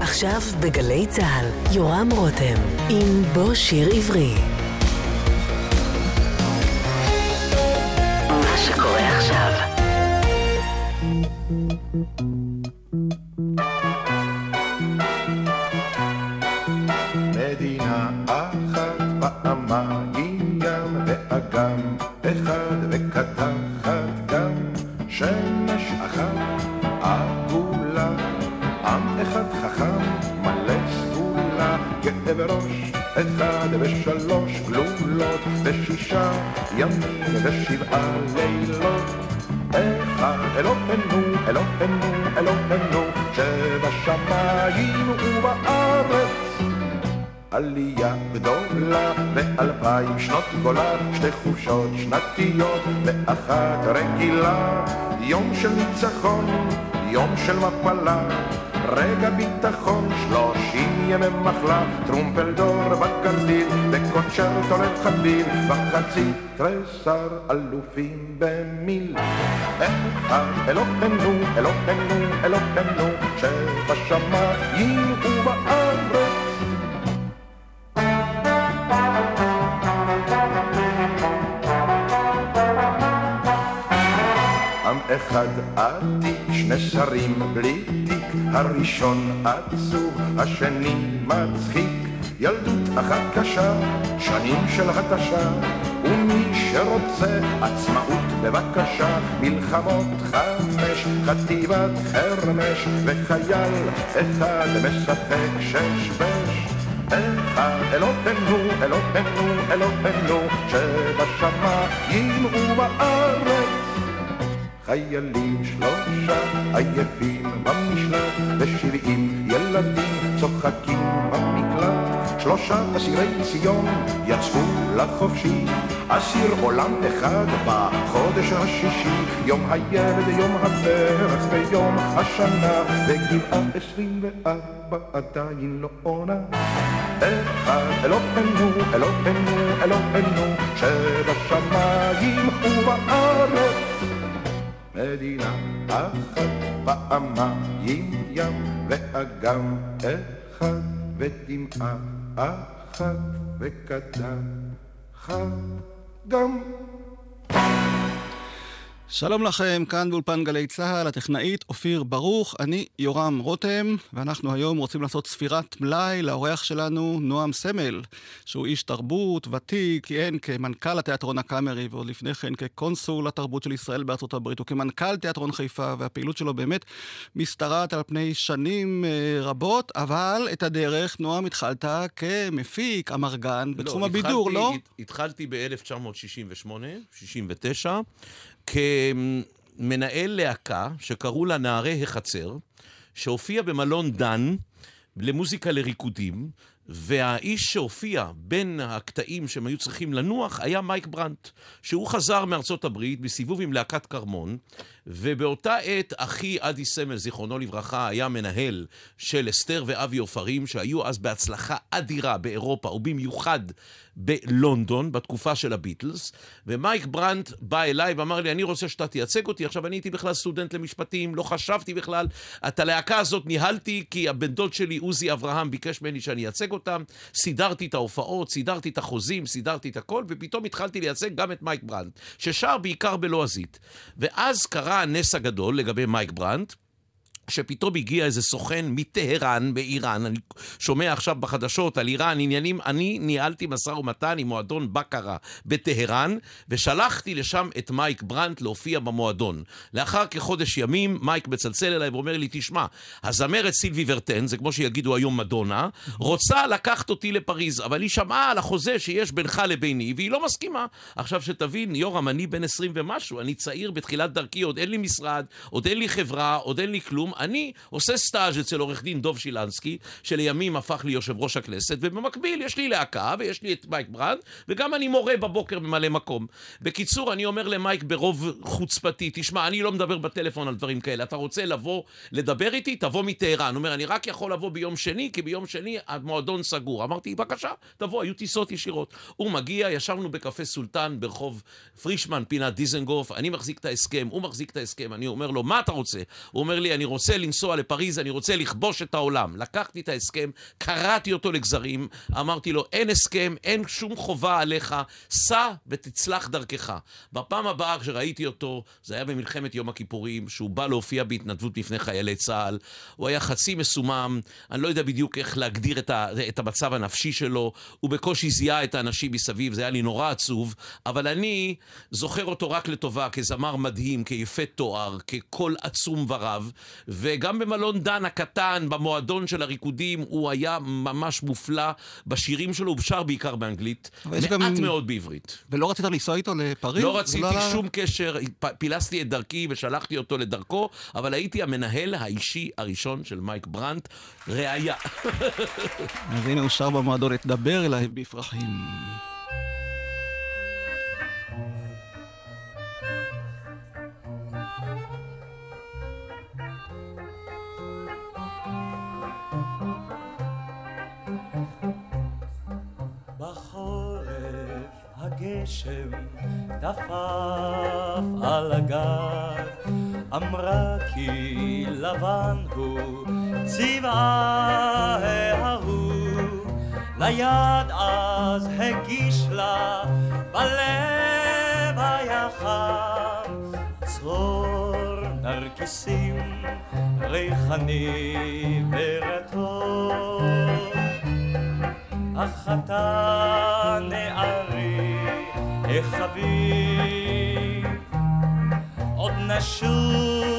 עכשיו בגלי צה"ל, יורם רותם, עם בוא שיר עברי. מה שקורה עכשיו מדינה אחת פעמיים ושבעה לילות אחד אלוהינו, אלוהינו, אלוהינו, שבשמיים ובארץ. עלייה גדולה ואלפיים שנות גולה, שתי חופשות שנתיות ואחת רגילה. יום של ניצחון, יום של מפלה, רגע ביטחון, שלושים ימי מחלה, טרומפלדור בקנטיל, וקונצ'רטו לחליל, בחצי תריסר אלופים במיל. אלוהינו, אלוהינו, אלוהינו, שבשמיים אחד עתיק, שני שרים בלי תיק, הראשון עצוב, השני מצחיק, ילדות אחת קשה, שנים של התשה, ומי שרוצה עצמאות בבקשה, מלחמות חמש, חטיבת חרמש, וחייל אחד משחק שש בש. אלוהינו, אלוהינו, אלוהינו, שבשמיים ובארץ. חיילים שלושה עייפים במשלט, ושבעים ילדים צוחקים במקלט. שלושה אסירי ציון יצאו לחופשי, אסיר עולם אחד בחודש השישי, יום הילד, יום הפרח ויום השנה, וגבעה עשרים וארבע עדיין לא עונה. אחד אלוהינו, אלוהינו, אלוהינו, שבשמיים ובארץ. מדינה אחת פעמיים ים ואגם אחד ודמעה אחת וקטן גם שלום לכם, כאן באולפן גלי צה"ל, הטכנאית אופיר ברוך, אני יורם רותם, ואנחנו היום רוצים לעשות ספירת מלאי לאורח שלנו, נועם סמל, שהוא איש תרבות, ותיק, כיהן כמנכ"ל התיאטרון הקאמרי, ועוד לפני כן כקונסול התרבות של ישראל בארצות הברית, וכמנכ"ל תיאטרון חיפה, והפעילות שלו באמת משתרעת על פני שנים uh, רבות, אבל את הדרך, נועם, התחלת כמפיק, אמרגן, בתחום לא, הבידור, לא? התחלתי ב-1968, 69, כמנהל להקה שקראו לה נערי החצר, שהופיע במלון דן למוזיקה לריקודים, והאיש שהופיע בין הקטעים שהם היו צריכים לנוח היה מייק ברנט, שהוא חזר מארצות הברית בסיבוב עם להקת קרמון, ובאותה עת אחי אדי סמל, זיכרונו לברכה, היה מנהל של אסתר ואבי עופרים, שהיו אז בהצלחה אדירה באירופה, ובמיוחד בלונדון, בתקופה של הביטלס, ומייק ברנט בא אליי ואמר לי, אני רוצה שאתה תייצג אותי. עכשיו, אני הייתי בכלל סטודנט למשפטים, לא חשבתי בכלל. את הלהקה הזאת ניהלתי כי הבן דוד שלי, עוזי אברהם, ביקש ממני שאני אייצג אותם. סידרתי את ההופעות, סידרתי את החוזים, סידרתי את הכל, ופתאום התחלתי לייצג גם את מייק ברנט, ששר בעיקר בלועזית. ואז קרה הנס הגדול לגבי מייק ברנט. שפתאום הגיע איזה סוכן מטהרן באיראן, אני שומע עכשיו בחדשות על איראן עניינים, אני ניהלתי משא ומתן עם מועדון בקרה בטהרן, ושלחתי לשם את מייק ברנט להופיע במועדון. לאחר כחודש ימים, מייק מצלצל אליי ואומר לי, תשמע, הזמרת סילבי ורטן, זה כמו שיגידו היום מדונה, רוצה לקחת אותי לפריז, אבל היא שמעה על החוזה שיש בינך לביני, והיא לא מסכימה. עכשיו שתבין, יורם, אני בן 20 ומשהו, אני צעיר בתחילת דרכי, עוד אין לי משרד, עוד אין לי חברה, עוד אין לי כלום. אני עושה סטאז' אצל עורך דין דוב שילנסקי, שלימים הפך ליושב ראש הכנסת, ובמקביל יש לי להקה, ויש לי את מייק ברנט, וגם אני מורה בבוקר ממלא מקום. בקיצור, אני אומר למייק ברוב חוצפתי, תשמע, אני לא מדבר בטלפון על דברים כאלה, אתה רוצה לבוא לדבר איתי? תבוא מטהרן. הוא אומר, אני רק יכול לבוא ביום שני, כי ביום שני המועדון סגור. אמרתי, בבקשה, תבוא, היו טיסות ישירות. הוא מגיע, ישבנו בקפה סולטן ברחוב פרישמן, פינת דיזנגוף, אני מחזיק את ההסכם, הוא מחזיק את ההסכם, אני אומר לו, מה אתה רוצה? הוא אומר לי, אני רוצה רוצה לנסוע לפריז, אני רוצה לכבוש את העולם. לקחתי את ההסכם, קרעתי אותו לגזרים, אמרתי לו, אין הסכם, אין שום חובה עליך, סע ותצלח דרכך. בפעם הבאה כשראיתי אותו, זה היה במלחמת יום הכיפורים, שהוא בא להופיע בהתנדבות לפני חיילי צה"ל. הוא היה חצי מסומם, אני לא יודע בדיוק איך להגדיר את, ה, את המצב הנפשי שלו, הוא בקושי זיהה את האנשים מסביב, זה היה לי נורא עצוב, אבל אני זוכר אותו רק לטובה, כזמר מדהים, כיפה תואר, כקול עצום ורב, וגם במלון דן הקטן, במועדון של הריקודים, הוא היה ממש מופלא. בשירים שלו הוא שר בעיקר באנגלית, מעט גם... מאוד בעברית. ולא רצית לנסוע איתו לפריז? לא רציתי לא... שום קשר, פילסתי את דרכי ושלחתי אותו לדרכו, אבל הייתי המנהל האישי הראשון של מייק ברנט, ראיה. אז הנה הוא שר במועדון דבר אליי בפרחים. הגשם דפף על הגג, אמרה כי לבן הוא צבעה ההוא, ליד אז הגיש לה בלב היה חם, צרור נרקיסים ריחני אתה נערי חביב, עוד נשוב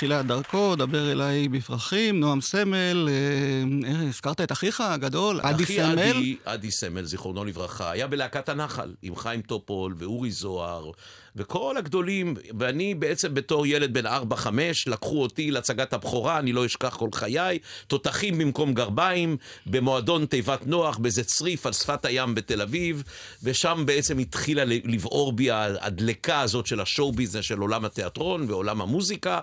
בתחילת דרכו, דבר אליי בפרחים, נועם סמל, אה, אה, הזכרת את אחיך הגדול, אדי סמל. אחי אדי סמל, זיכרונו לברכה, היה בלהקת הנחל עם חיים טופול ואורי זוהר וכל הגדולים, ואני בעצם בתור ילד בן 4-5, לקחו אותי להצגת הבכורה, אני לא אשכח כל חיי, תותחים במקום גרביים, במועדון תיבת נוח, באיזה צריף על שפת הים בתל אביב, ושם בעצם התחילה לבעור בי הדליקה הזאת של ה show business של עולם התיאטרון ועולם המוזיקה,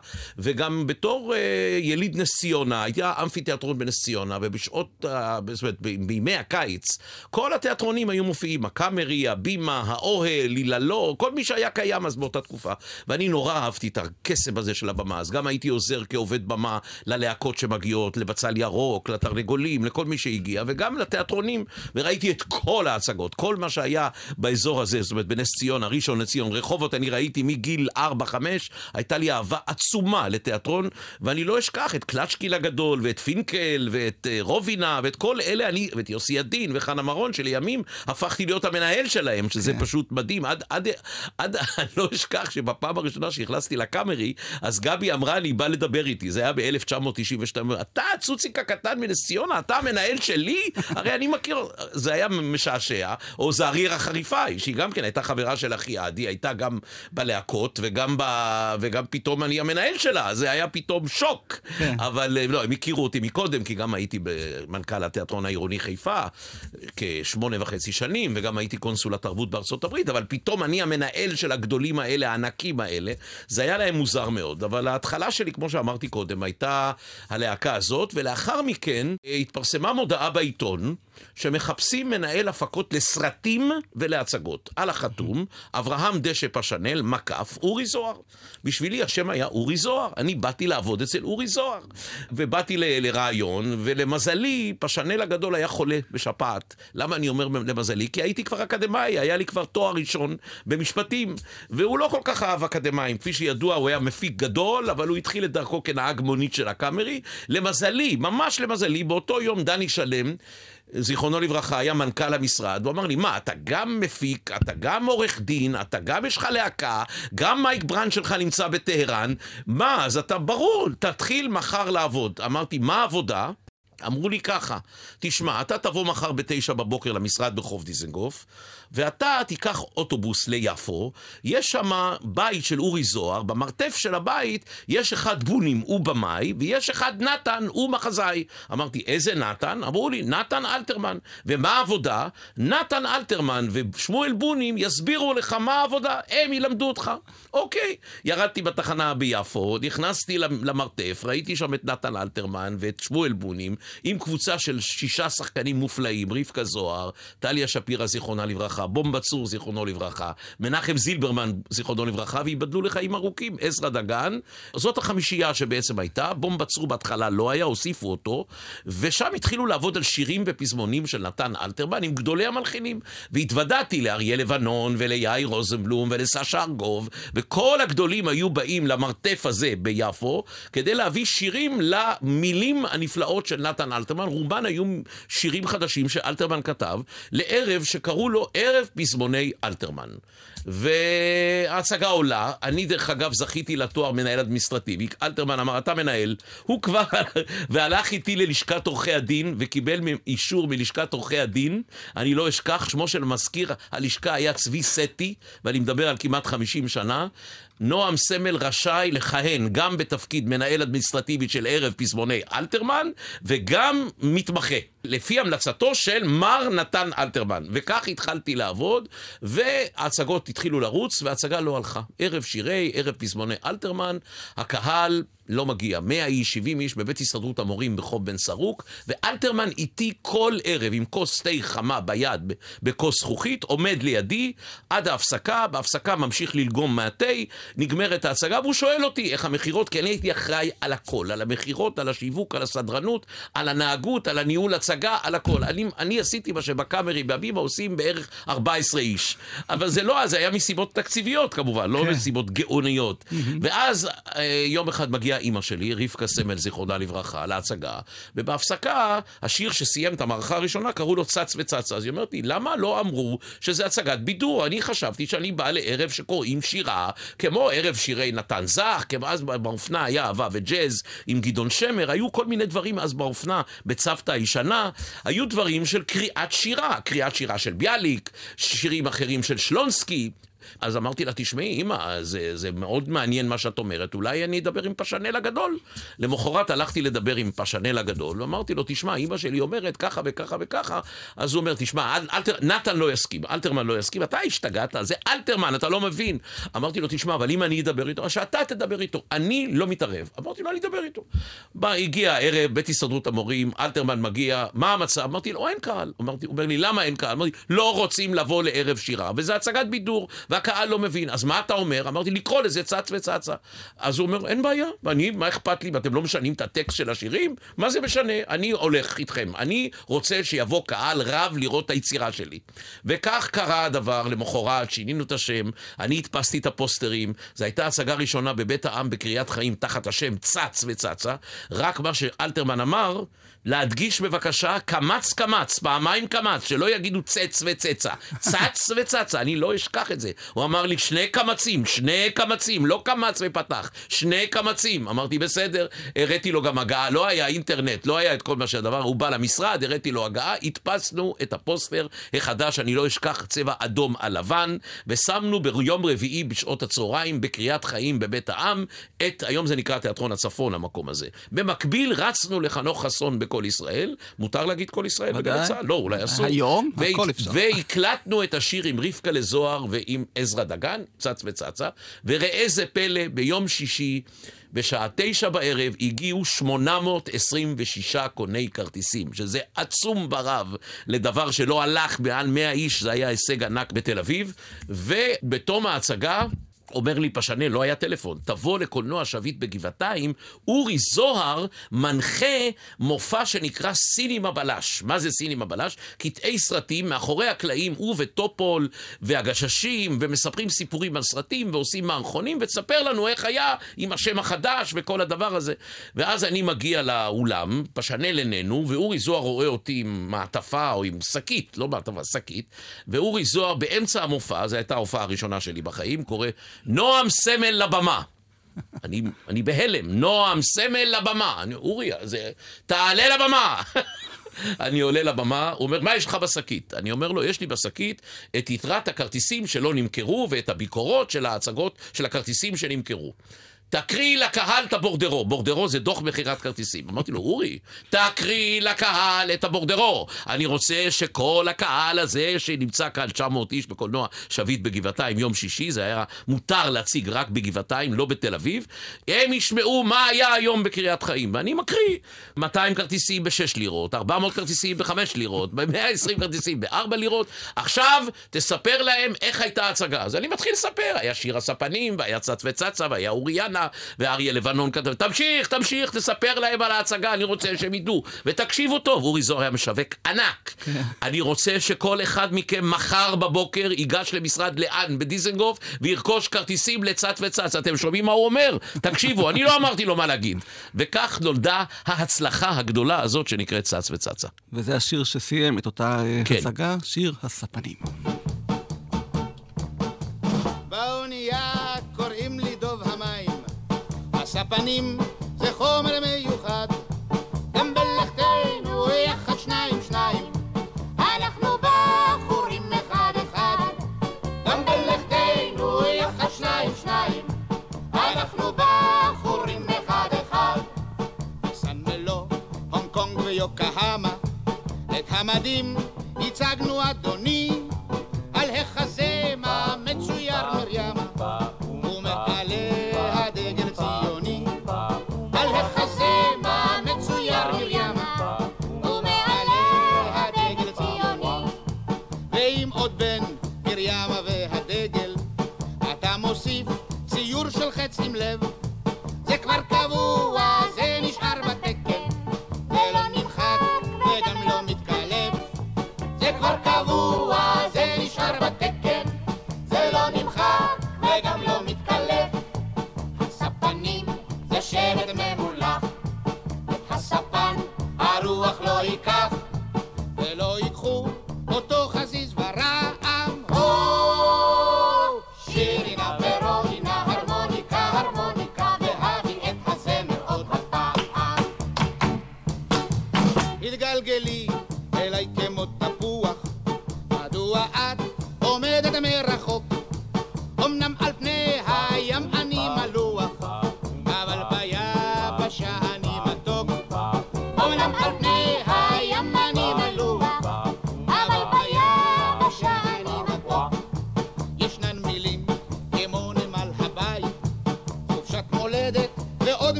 וגם בתור uh, יליד נס ציונה, הייתי אמפיתיאטרון בנס ציונה, ובשעות, uh, זאת אומרת, בימי הקיץ, כל התיאטרונים היו מופיעים, הקאמרי, הבימה, האוהל, ליללו, כל מי שהיה קיים אז באותה תקופה. ואני נורא אהבתי את הקסם הזה של הבמה, אז גם הייתי עוזר כעובד במה ללהקות שמגיעות, לבצל ירוק, לתרנגולים, לכל מי שהגיע, וגם לתיאטרונים, וראיתי את כל ההצגות, כל מה שהיה באזור הזה, זאת אומרת, בנס ציונה, ראשון לציון, רחובות, אני ראיתי מגיל ארבע, חמש, הייתה לי אהבה עצומה לתיאטרון, ואני לא אשכח את קלצ'קיל הגדול, ואת פינקל, ואת אה, רובינה, ואת כל אלה, אני, ואת יוסי ידין, וחנה מרון, שלימים הפכתי להיות המנהל שלהם, שזה כן. פשוט מדהים. עד, עד, עד, אני לא אשכח שבפעם הראשונה שנכנסתי לקאמרי, אז גבי אמרה לי, בא לדבר איתי, זה היה ב-1992, אתה הצוציק הקטן מנס ציונה, אתה המנהל שלי? הרי אני מכיר, זה היה משעשע, או זעריר החריפאי, שהיא גם כן הייתה חברה של אחי עדי, הייתה גם בלהקות, וגם, ב... וגם פתאום אני המנהל שלה, זה היה פתאום שוק. כן. אבל אה, לא, הם הכירו אותי מקודם, כי גם הייתי במנכ"ל התיאטרון העירוני חיפה כשמונה וחצי שנים, וגם הייתי קונסול התרבות בארצות הברית, אבל פתאום אני המנהל של הגדולים האלה, הענקים האלה, זה היה להם מוזר מאוד. אבל ההתחלה שלי, כמו שאמרתי קודם, הייתה הלהקה הזאת, ולאחר מכן אה, התפרסמה מודעה בעיתון, שמחפשים מנהל הפקות לסרטים ולהצגות. על החתום, אברהם דשא פשנל, מקף, אורי זוהר. בשבילי השם היה אורי זוהר. אני באתי לעבוד אצל אורי זוהר. ובאתי לרעיון, ולמזלי, פשנל הגדול היה חולה בשפעת. למה אני אומר למזלי? כי הייתי כבר אקדמאי, היה לי כבר תואר ראשון במשפטים, והוא לא כל כך אהב אקדמאים. כפי שידוע, הוא היה מפיק גדול, אבל הוא התחיל את דרכו כנהג מונית של הקאמרי. למזלי, ממש למזלי, באותו יום דני שלם, זיכרונו לברכה, היה מנכ"ל המשרד, הוא אמר לי, מה, אתה גם מפיק, אתה גם עורך דין, אתה גם יש לך להקה, גם מייק ברנד שלך נמצא בטהרן, מה, אז אתה ברור, תתחיל מחר לעבוד. אמרתי, מה העבודה? אמרו לי ככה, תשמע, אתה תבוא מחר בתשע בבוקר למשרד ברחוב דיזנגוף, ואתה תיקח אוטובוס ליפו, יש שם בית של אורי זוהר, במרתף של הבית יש אחד בונים, הוא במאי, ויש אחד נתן, הוא מחזאי. אמרתי, איזה נתן? אמרו לי, נתן אלתרמן. ומה העבודה? נתן אלתרמן ושמואל בונים יסבירו לך מה העבודה, הם ילמדו אותך. אוקיי. ירדתי בתחנה ביפו, נכנסתי למרתף, ראיתי שם את נתן אלתרמן ואת שמואל בונים, עם קבוצה של שישה שחקנים מופלאים, רבקה זוהר, טליה שפירא, זיכרונה לברכה, בומבה צור, זיכרונו לברכה, מנחם זילברמן, זיכרונו לברכה, וייבדלו לחיים ארוכים, עזרא דגן. זאת החמישייה שבעצם הייתה, בומבה צור בהתחלה לא היה, הוסיפו אותו, ושם התחילו לעבוד על שירים ופזמונים של נתן אלתרמן עם גדולי המלחינים. והתוודעתי לאריה לבנון וליאיר רוזנבלום ולסשה ארגוב, וכל הגדולים היו באים למרתף הזה ביפו, כדי להביא שירים למילים הנפלאות של נתן אלתרמן, רובן היו שירים חדשים שאלתרמן כתב, לערב שקראו לו ערב פזמוני אלתרמן. וההצגה עולה, אני דרך אגב זכיתי לתואר מנהל אדמיניסטרטיבי, אלתרמן אמר, אתה מנהל, הוא כבר, והלך איתי ללשכת עורכי הדין, וקיבל אישור מלשכת עורכי הדין, אני לא אשכח, שמו של מזכיר הלשכה היה צבי סטי, ואני מדבר על כמעט 50 שנה, נועם סמל רשאי לכהן גם בתפקיד מנהל אדמיניסטרטיבי של ערב פזמוני אלתרמן, וגם מתמחה, לפי המלצתו של מר נתן אלתרמן. וכך התחלתי לעבוד, וההצגות התחילו לרוץ, וההצגה לא הלכה. ערב שירי, ערב פזמוני אלתרמן, הקהל לא מגיע. 100 איש, 70 איש בבית הסתדרות המורים ברחוב בן סרוק, ואלתרמן איתי כל ערב עם כוס תה חמה ביד, בכוס זכוכית, עומד לידי עד ההפסקה, בהפסקה ממשיך ללגום מהתה, נגמרת ההצגה, והוא שואל אותי איך המכירות, כי אני הייתי אחראי על הכל, על המכירות, על השיווק, על הסדרנות, על הנהגות, על הניהול הצגה, על הכל. אני, אני עשיתי מה שבקאמרי בהבימה עושים בערך 14 איש. אבל זה לא, זה היה מסיבות תקציביות כמובן, לא כן. מסיבות גאוניות. ואז אה, יום אחד מגיעה אימא שלי, רבקה סמל, זיכרונה לברכה, להצגה, ובהפסקה, השיר שסיים את המערכה הראשונה, קראו לו צץ וצצה. אז היא אומרת לי, למה לא אמרו שזה הצגת בידור? אני חשבתי שאני בא לערב שקוראים שירה, כמו ערב שירי נתן זך, כמו אז באופנה היה אהבה וג'אז עם גדעון שמר, היו כל מיני דברים אז באופנה, בצוותא הישנה, היו דברים של קריאת שירה, קריאת שירה של ביאליק, שירים אחרים של שלונסקי. אז אמרתי לה, תשמעי, אמא, זה, זה מאוד מעניין מה שאת אומרת, אולי אני אדבר עם פשנל הגדול. למחרת הלכתי לדבר עם פשנל הגדול, ואמרתי לו, תשמע, אמא שלי אומרת ככה וככה וככה, אז הוא אומר, תשמע, אל, אלתר, נתן לא יסכים, אלתרמן לא יסכים, אתה השתגעת, זה אלתרמן, אתה לא מבין. אמרתי לו, תשמע, אבל אם אני אדבר איתו, אז שאתה תדבר איתו, אני לא מתערב. אמרתי לו, אני אדבר איתו. בא, הגיע הערב, בית הסתדרות המורים, אלתרמן מגיע, מה המצב? אמרתי לו, אין קהל. אמרתי, הוא אומר לי, למה אין קהל? אמרתי, לא רוצים לבוא לערב שירה, וזה הצגת בידור. והקהל לא מבין. אז מה אתה אומר? אמרתי, לקרוא לזה צץ וצצה. אז הוא אומר, אין בעיה, ואני, מה אכפת לי? אתם לא משנים את הטקסט של השירים? מה זה משנה? אני הולך איתכם. אני רוצה שיבוא קהל רב לראות את היצירה שלי. וכך קרה הדבר, למחרת, שינינו את השם, אני הדפסתי את הפוסטרים, זו הייתה הצגה ראשונה בבית העם בקריית חיים תחת השם צץ וצצה, רק מה שאלתרמן אמר, להדגיש בבקשה קמץ קמץ, פעמיים קמץ, שלא יגידו צץ וצצה. צץ וצצה, אני לא אשכח את זה. הוא אמר לי שני קמצים, שני קמצים, לא קמץ ופתח, שני קמצים. אמרתי בסדר, הראיתי לו גם הגעה, לא היה אינטרנט, לא היה את כל מה שהדבר, הוא בא למשרד, הראיתי לו הגעה, הדפסנו את הפוסטר החדש, אני לא אשכח, צבע אדום על לבן, ושמנו ביום רביעי בשעות הצהריים בקריאת חיים בבית העם, את, היום זה נקרא תיאטרון הצפון המקום הזה. במקביל רצנו לחנוך חסון בכל ישראל, מותר להגיד כל ישראל. בגלי צה"ל? לא, אולי אסור. היום והק- הכל אפשר. והקלטנו את השיר עם רבקה לזוהר ועם עזרא דגן, צץ וצצה, וראה זה פלא, ביום שישי, בשעה תשע בערב, הגיעו 826 קוני כרטיסים, שזה עצום ברב לדבר שלא הלך מעל 100 איש, זה היה הישג ענק בתל אביב, ובתום ההצגה... אומר לי פשנה, לא היה טלפון, תבוא לקולנוע שביט בגבעתיים, אורי זוהר מנחה מופע שנקרא סינימה בלש. מה זה סינימה בלש? קטעי סרטים מאחורי הקלעים, הוא וטופול והגששים, ומספרים סיפורים על סרטים ועושים מערכונים, ותספר לנו איך היה עם השם החדש וכל הדבר הזה. ואז אני מגיע לאולם, פשנל איננו, ואורי זוהר רואה אותי עם מעטפה או עם שקית, לא מעטפה, שקית, ואורי זוהר באמצע המופע, זו הייתה ההופעה הראשונה שלי בחיים, קורא נועם סמל לבמה. אני, אני בהלם, נועם סמל לבמה. אני, אורי, זה, תעלה לבמה. אני עולה לבמה, הוא אומר, מה יש לך בשקית? אני אומר לו, יש לי בשקית את יתרת הכרטיסים שלא נמכרו ואת הביקורות של ההצגות של הכרטיסים שנמכרו. תקריא לקהל את הבורדרו. בורדרו זה דוח מכירת כרטיסים. אמרתי לו, אורי, תקריא לקהל את הבורדרו. אני רוצה שכל הקהל הזה שנמצא כאן, 900 איש בקולנוע שביט בגבעתיים, יום שישי, זה היה מותר להציג רק בגבעתיים, לא בתל אביב, הם ישמעו מה היה היום בקריית חיים. ואני מקריא 200 כרטיסים ב-6 לירות, 400 כרטיסים ב-5 לירות, 120 כרטיסים ב-4 לירות. עכשיו, תספר להם איך הייתה ההצגה. אז אני מתחיל לספר, היה שיר הספנים, והיה צץ וצצה, והיה אוריאנה, ואריה לבנון כתב, תמשיך, תמשיך, תספר להם על ההצגה, אני רוצה שהם ידעו. ותקשיבו טוב, אורי זוהר היה משווק ענק. אני רוצה שכל אחד מכם מחר בבוקר ייגש למשרד לאן בדיזנגוף וירכוש כרטיסים לצת וצץ. אתם שומעים מה הוא אומר? תקשיבו, אני לא אמרתי לו מה להגיד. וכך נולדה ההצלחה הגדולה הזאת שנקראת צץ וצצה. וזה השיר שסיים את אותה אה, כן. הצגה, שיר הספנים. הספנים זה חומר מיוחד, גם בלכתנו יחד שניים שניים, אנחנו בחורים אחד אחד, גם בלכתנו יחד שניים שניים, אנחנו בחורים אחד אחד. סן מלו, הונג קונג ויוקהמה, את המדים הצגנו אדוני,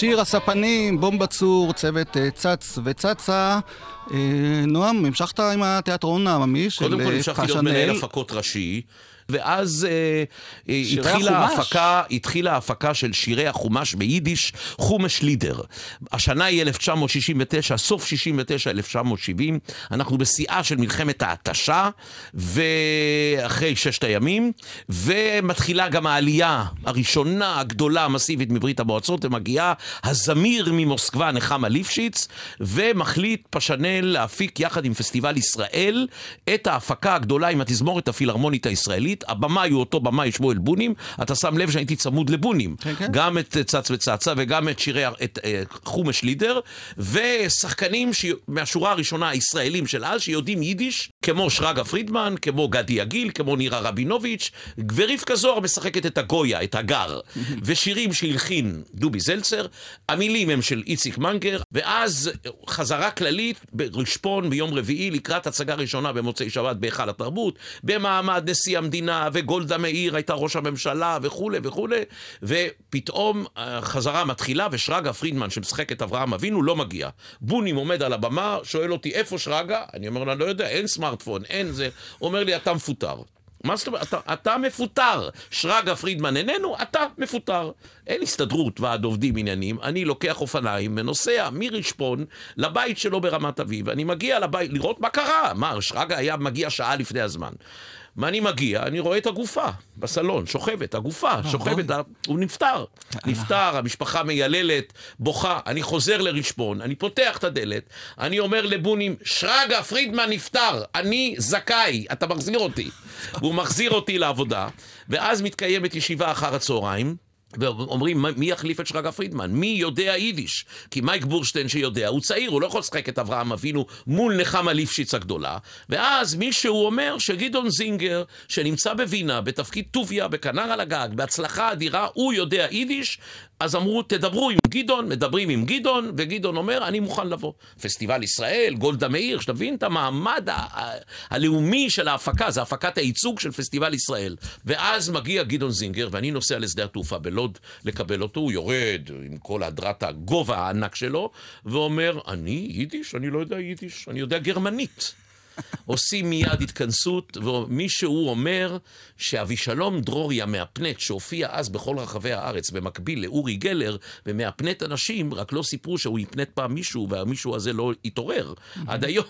שיר הספנים, בומבה צור, צוות אה, צץ וצצה. אה, נועם, המשכת עם התיאטרון העממי של קודם כל אה, המשכתי להיות. מנהל הפקות ראשי. ואז אה, אה, התחילה. ההפקה, התחילה ההפקה של שירי החומש ביידיש, חומש לידר. השנה היא 1969, סוף 69, 1970. אנחנו בשיאה של מלחמת ההתשה, ואחרי ששת הימים, ומתחילה גם העלייה הראשונה, הגדולה, המסיבית מברית המועצות, ומגיעה הזמיר ממוסקבה, נחמה ליפשיץ, ומחליט פשנל להפיק יחד עם פסטיבל ישראל את ההפקה הגדולה עם התזמורת הפילהרמונית הישראלית. הבמאי הוא אותו במאי שמואל בונים. אתה שם לב שהייתי צמוד לבונים. כן, כן. גם את צץ וצצה וגם את שירי, את אה, חומש לידר, ושחקנים ש... מהשורה הראשונה הישראלים של אז, שיודעים יידיש, כמו שרגא פרידמן, כמו גדי יגיל, כמו נירה רבינוביץ', ורבקה זוהר משחקת את הגויה, את הגר, ושירים שהלחין דובי זלצר, המילים הם של איציק מנגר, ואז חזרה כללית ברשפון ביום רביעי לקראת הצגה ראשונה במוצאי שבת בהיכל התרבות, במעמד נשיא המדינה, וגולדה מאיר הייתה ראש הממשלה וכולי וכולי, ופתאום החזרה מתחילה ושרגא פרידמן שמשחק את אברהם אבינו לא מגיע. בונים עומד על הבמה, שואל אותי איפה שרגא? אני אומר לו, אני לא יודע, אין סמארטפון, אין זה. אומר לי, אתה מפוטר. מה זאת אומרת? אתה, אתה מפוטר. שרגא פרידמן איננו, אתה מפוטר. אין הסתדרות ועד עובדים עניינים, אני לוקח אופניים ונוסע מרשפון לבית שלו ברמת אביב. אני מגיע לבית לראות מה קרה. מה, שרגא היה מגיע שעה לפני הזמן. מה אני מגיע? אני רואה את הגופה בסלון, שוכבת, הגופה, שוכבת, ה- הוא נפטר. נפטר, המשפחה מייללת, בוכה, אני חוזר לרשפון, אני פותח את הדלת, אני אומר לבונים, שרגא פרידמן נפטר, אני זכאי, אתה מחזיר אותי. והוא מחזיר אותי לעבודה, ואז מתקיימת ישיבה אחר הצהריים. ואומרים, מי יחליף את שרגא פרידמן? מי יודע יידיש? כי מייק בורשטיין שיודע, הוא צעיר, הוא לא יכול לשחק את אברהם אבינו מול נחמה ליפשיץ הגדולה. ואז מישהו אומר שגדעון זינגר, שנמצא בווינה, בתפקיד טוביה, בכנר על הגג, בהצלחה אדירה, הוא יודע יידיש, אז אמרו, תדברו עם גדעון, מדברים עם גדעון, וגדעון אומר, אני מוכן לבוא. פסטיבל ישראל, גולדה מאיר, שתבין את המעמד ה- ה- הלאומי של ההפקה, זה הפקת הייצוג של פסטיבל ישראל. ואז מגיע גדעון זינגר, ואני נוסע לשדה התעופה בלוד לקבל אותו, הוא יורד עם כל הדרת הגובה הענק שלו, ואומר, אני יידיש? אני לא יודע יידיש, אני יודע גרמנית. עושים מיד התכנסות, ומישהו אומר שאבישלום דרורי המהפנט, שהופיע אז בכל רחבי הארץ, במקביל לאורי גלר, ומהפנט אנשים, רק לא סיפרו שהוא יפנט פעם מישהו, והמישהו הזה לא התעורר עד היום,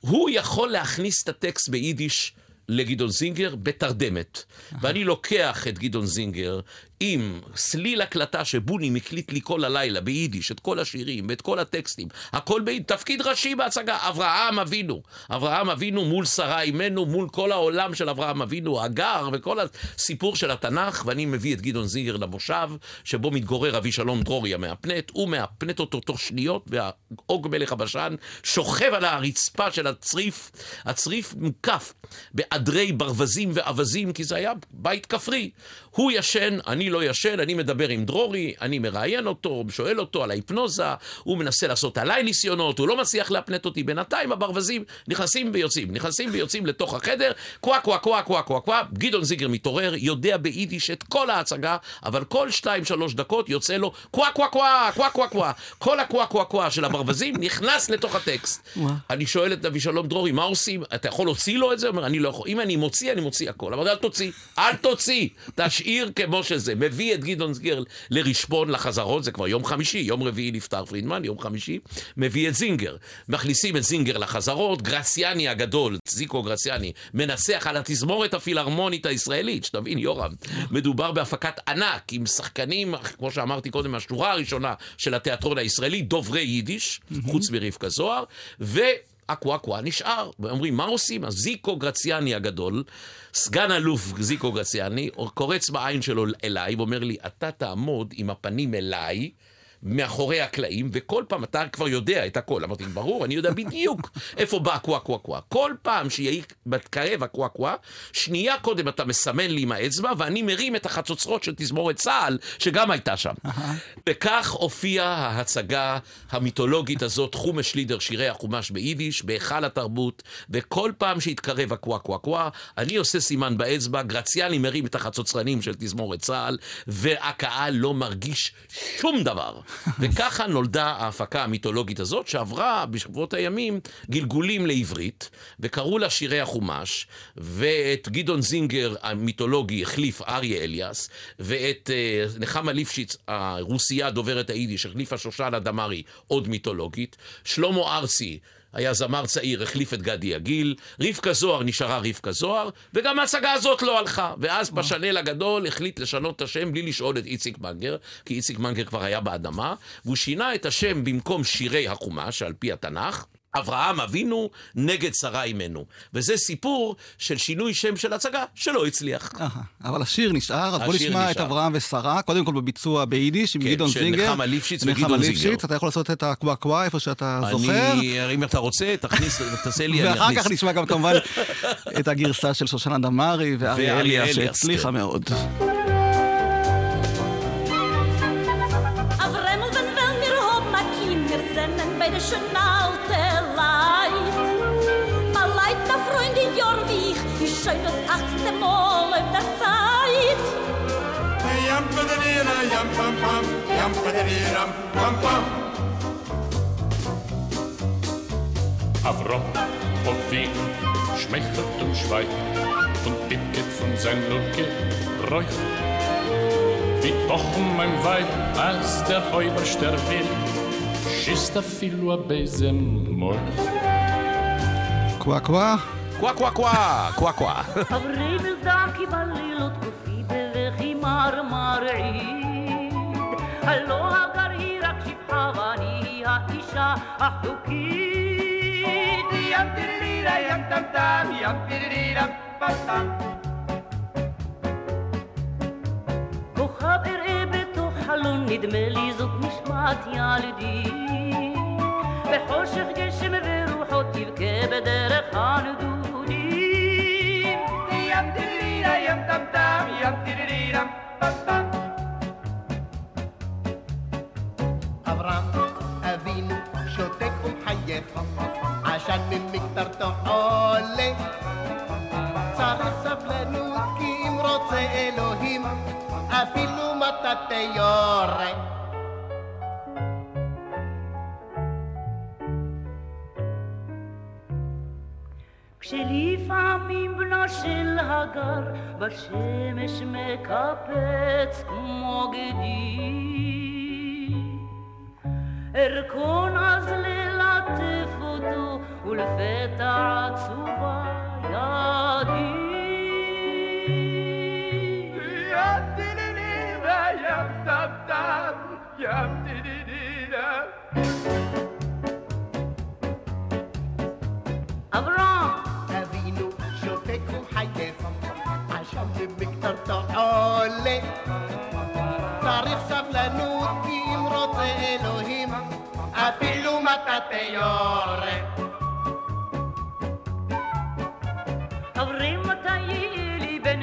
הוא יכול להכניס את הטקסט ביידיש. לגדעון זינגר בתרדמת. ואני לוקח את גדעון זינגר עם סליל הקלטה שבוני מקליט לי כל הלילה ביידיש, את כל השירים ואת כל הטקסטים, הכל ביידיש, תפקיד ראשי בהצגה, אברהם אבינו. אברהם אבינו מול שרה אימנו, מול כל העולם של אברהם אבינו, הגר וכל הסיפור של התנ"ך, ואני מביא את גדעון זינגר למושב, שבו מתגורר אבישלום דרורי המהפנט, הוא מהפנט אותו תוך שניות, ועוג מלך הבשן שוכב על הרצפה של הצריף, הצריף מוקף בעדרי ברווזים ואווזים, כי זה היה בית כפרי. הוא ישן, אני לא ישן, אני מדבר עם דרורי, אני מראיין אותו, שואל אותו על ההיפנוזה, הוא מנסה לעשות עליי ניסיונות, הוא לא מצליח להפנט אותי. בינתיים הברווזים נכנסים ויוצאים, נכנסים ויוצאים לתוך החדר, קווה קווה קווה קווה קווה קווה, גדעון זיגר מתעורר, יודע ביידיש את כל ההצגה, אבל כל שתיים שלוש דקות יוצא לו קווה קווה קווה קווה קווה קווה. כל הקווה קווה קווה של הברווזים נכנס לתוך הטקסט. אני שואל את אבישלום דרורי, מה עושים? אתה יכול להוציא לו את זה? הוא אומר, אני לא יכול. אם אני מוציא, אני מוציא הכל. אמרתי, אל תוציא, אל תוציא, תשאיר כמו שזה. מביא את גדעון זינגר לרשפון לחזרות, זה כבר יום חמישי, יום רביעי נפטר פרידמן, יום חמישי, מביא את זינגר. מכניסים את זינגר לחזרות, גרציאני הגדול, זיקו גרציאני, מנסח על התזמורת הפילהרמונית הישראלית, שתבין, יורם, מדובר בהפקת ענק עם שחקנים, כמו שאמרתי קודם, מהשורה הראשונה של התיאטרון הישראלי, דוברי יידיש, חוץ מרבקה זוהר, ו... אקו אקו נשאר, ואומרים, מה עושים? אז זיקו גרציאני הגדול, סגן אלוף זיקו גרציאני, קורץ בעין שלו אליי ואומר לי, אתה תעמוד עם הפנים אליי, מאחורי הקלעים, וכל פעם אתה כבר יודע את הכל. אמרתי, ברור, אני יודע בדיוק איפה בא הקווה קווה קווה. כל פעם שיהיה מתקרב הקווה קווה, שנייה קודם אתה מסמן לי עם האצבע, ואני מרים את החצוצרות של תזמורת צה"ל, שגם הייתה שם. וכך הופיעה ההצגה המיתולוגית הזאת, חומש לידר, שירי החומש ביידיש, בהיכל התרבות, וכל פעם שהתקרב הקווה קווה קווה, אני עושה סימן באצבע, גרציאני מרים את החצוצרנים של תזמורת צה"ל, והקהל לא מרגיש שום דבר. וככה נולדה ההפקה המיתולוגית הזאת, שעברה בשבועות הימים גלגולים לעברית, וקראו לה שירי החומש, ואת גדעון זינגר המיתולוגי החליף אריה אליאס, ואת אה, נחמה ליפשיץ, הרוסייה דוברת היידיש, החליפה שושנה דמארי, עוד מיתולוגית, שלמה ארצי, היה זמר צעיר, החליף את גדי יגיל, רבקה זוהר נשארה רבקה זוהר, וגם ההצגה הזאת לא הלכה. ואז פשנל הגדול החליט לשנות את השם בלי לשאול את איציק מנגר, כי איציק מנגר כבר היה באדמה, והוא שינה את השם במקום שירי החומש, על פי התנ"ך. אברהם אבינו נגד שרה אימנו. וזה סיפור של שינוי שם של הצגה שלא הצליח. אבל השיר נשאר, אז בוא נשמע את נשאר. אברהם ושרה, קודם כל בביצוע ביידיש עם כן, גדעון של זינגר. נחמה ליפשיץ נחמה וגדעון זינגר. ליפשיץ, אתה יכול לעשות את הקוואקווה איפה שאתה זוכר. אני, אם אתה רוצה, תכניס, תעשה לי, אני ואחר אכניס. כך נשמע גם כמובן את הגרסה של שושנה דמארי ואריה אליאס, שהצליחה כן. מאוד. schon das 18. Mal in der Zeit. Jampadadira, jampam, jampadadira, pam, pam. Avrom und Wien schmechert und schweigt und bittet von sein Geräusch. Wie doch um mein Weib, als der Räuber sterben will, schießt der Filua Besen Qua, qua. קווה קווה קווה, קווה קווה. חברי בלדקי בלילות גופי בבכי מרמר עיד. הלא הגר היא רק שפחה ואני האישה החוקית. Tididira, yam tam tam, yam tididira, pam pam. כוכב אראה בתוך חלון, נדמה לי זאת נשמת ילדי. בחושך גשם ורוחות תבכה בדרך הנדודים. אברהם אבינו שותק ומחייך עשן ממקטרתו עולה צריך סבלנות כי אם רוצה אלוהים אפילו מטאטא יורה כשלפעמים בנו של הגר בשמש מקפץ כמו גדי. ארכון אז ללטף אותו ולפתע עצובה ידי. yam tam tam, yam tididira. אברהם שותק ומחייך עשן ממקטרתו עולה צריך סבלנות כי אם רוצה אלוהים אפילו מטאטא יורה חברים מתי יהיה לי בן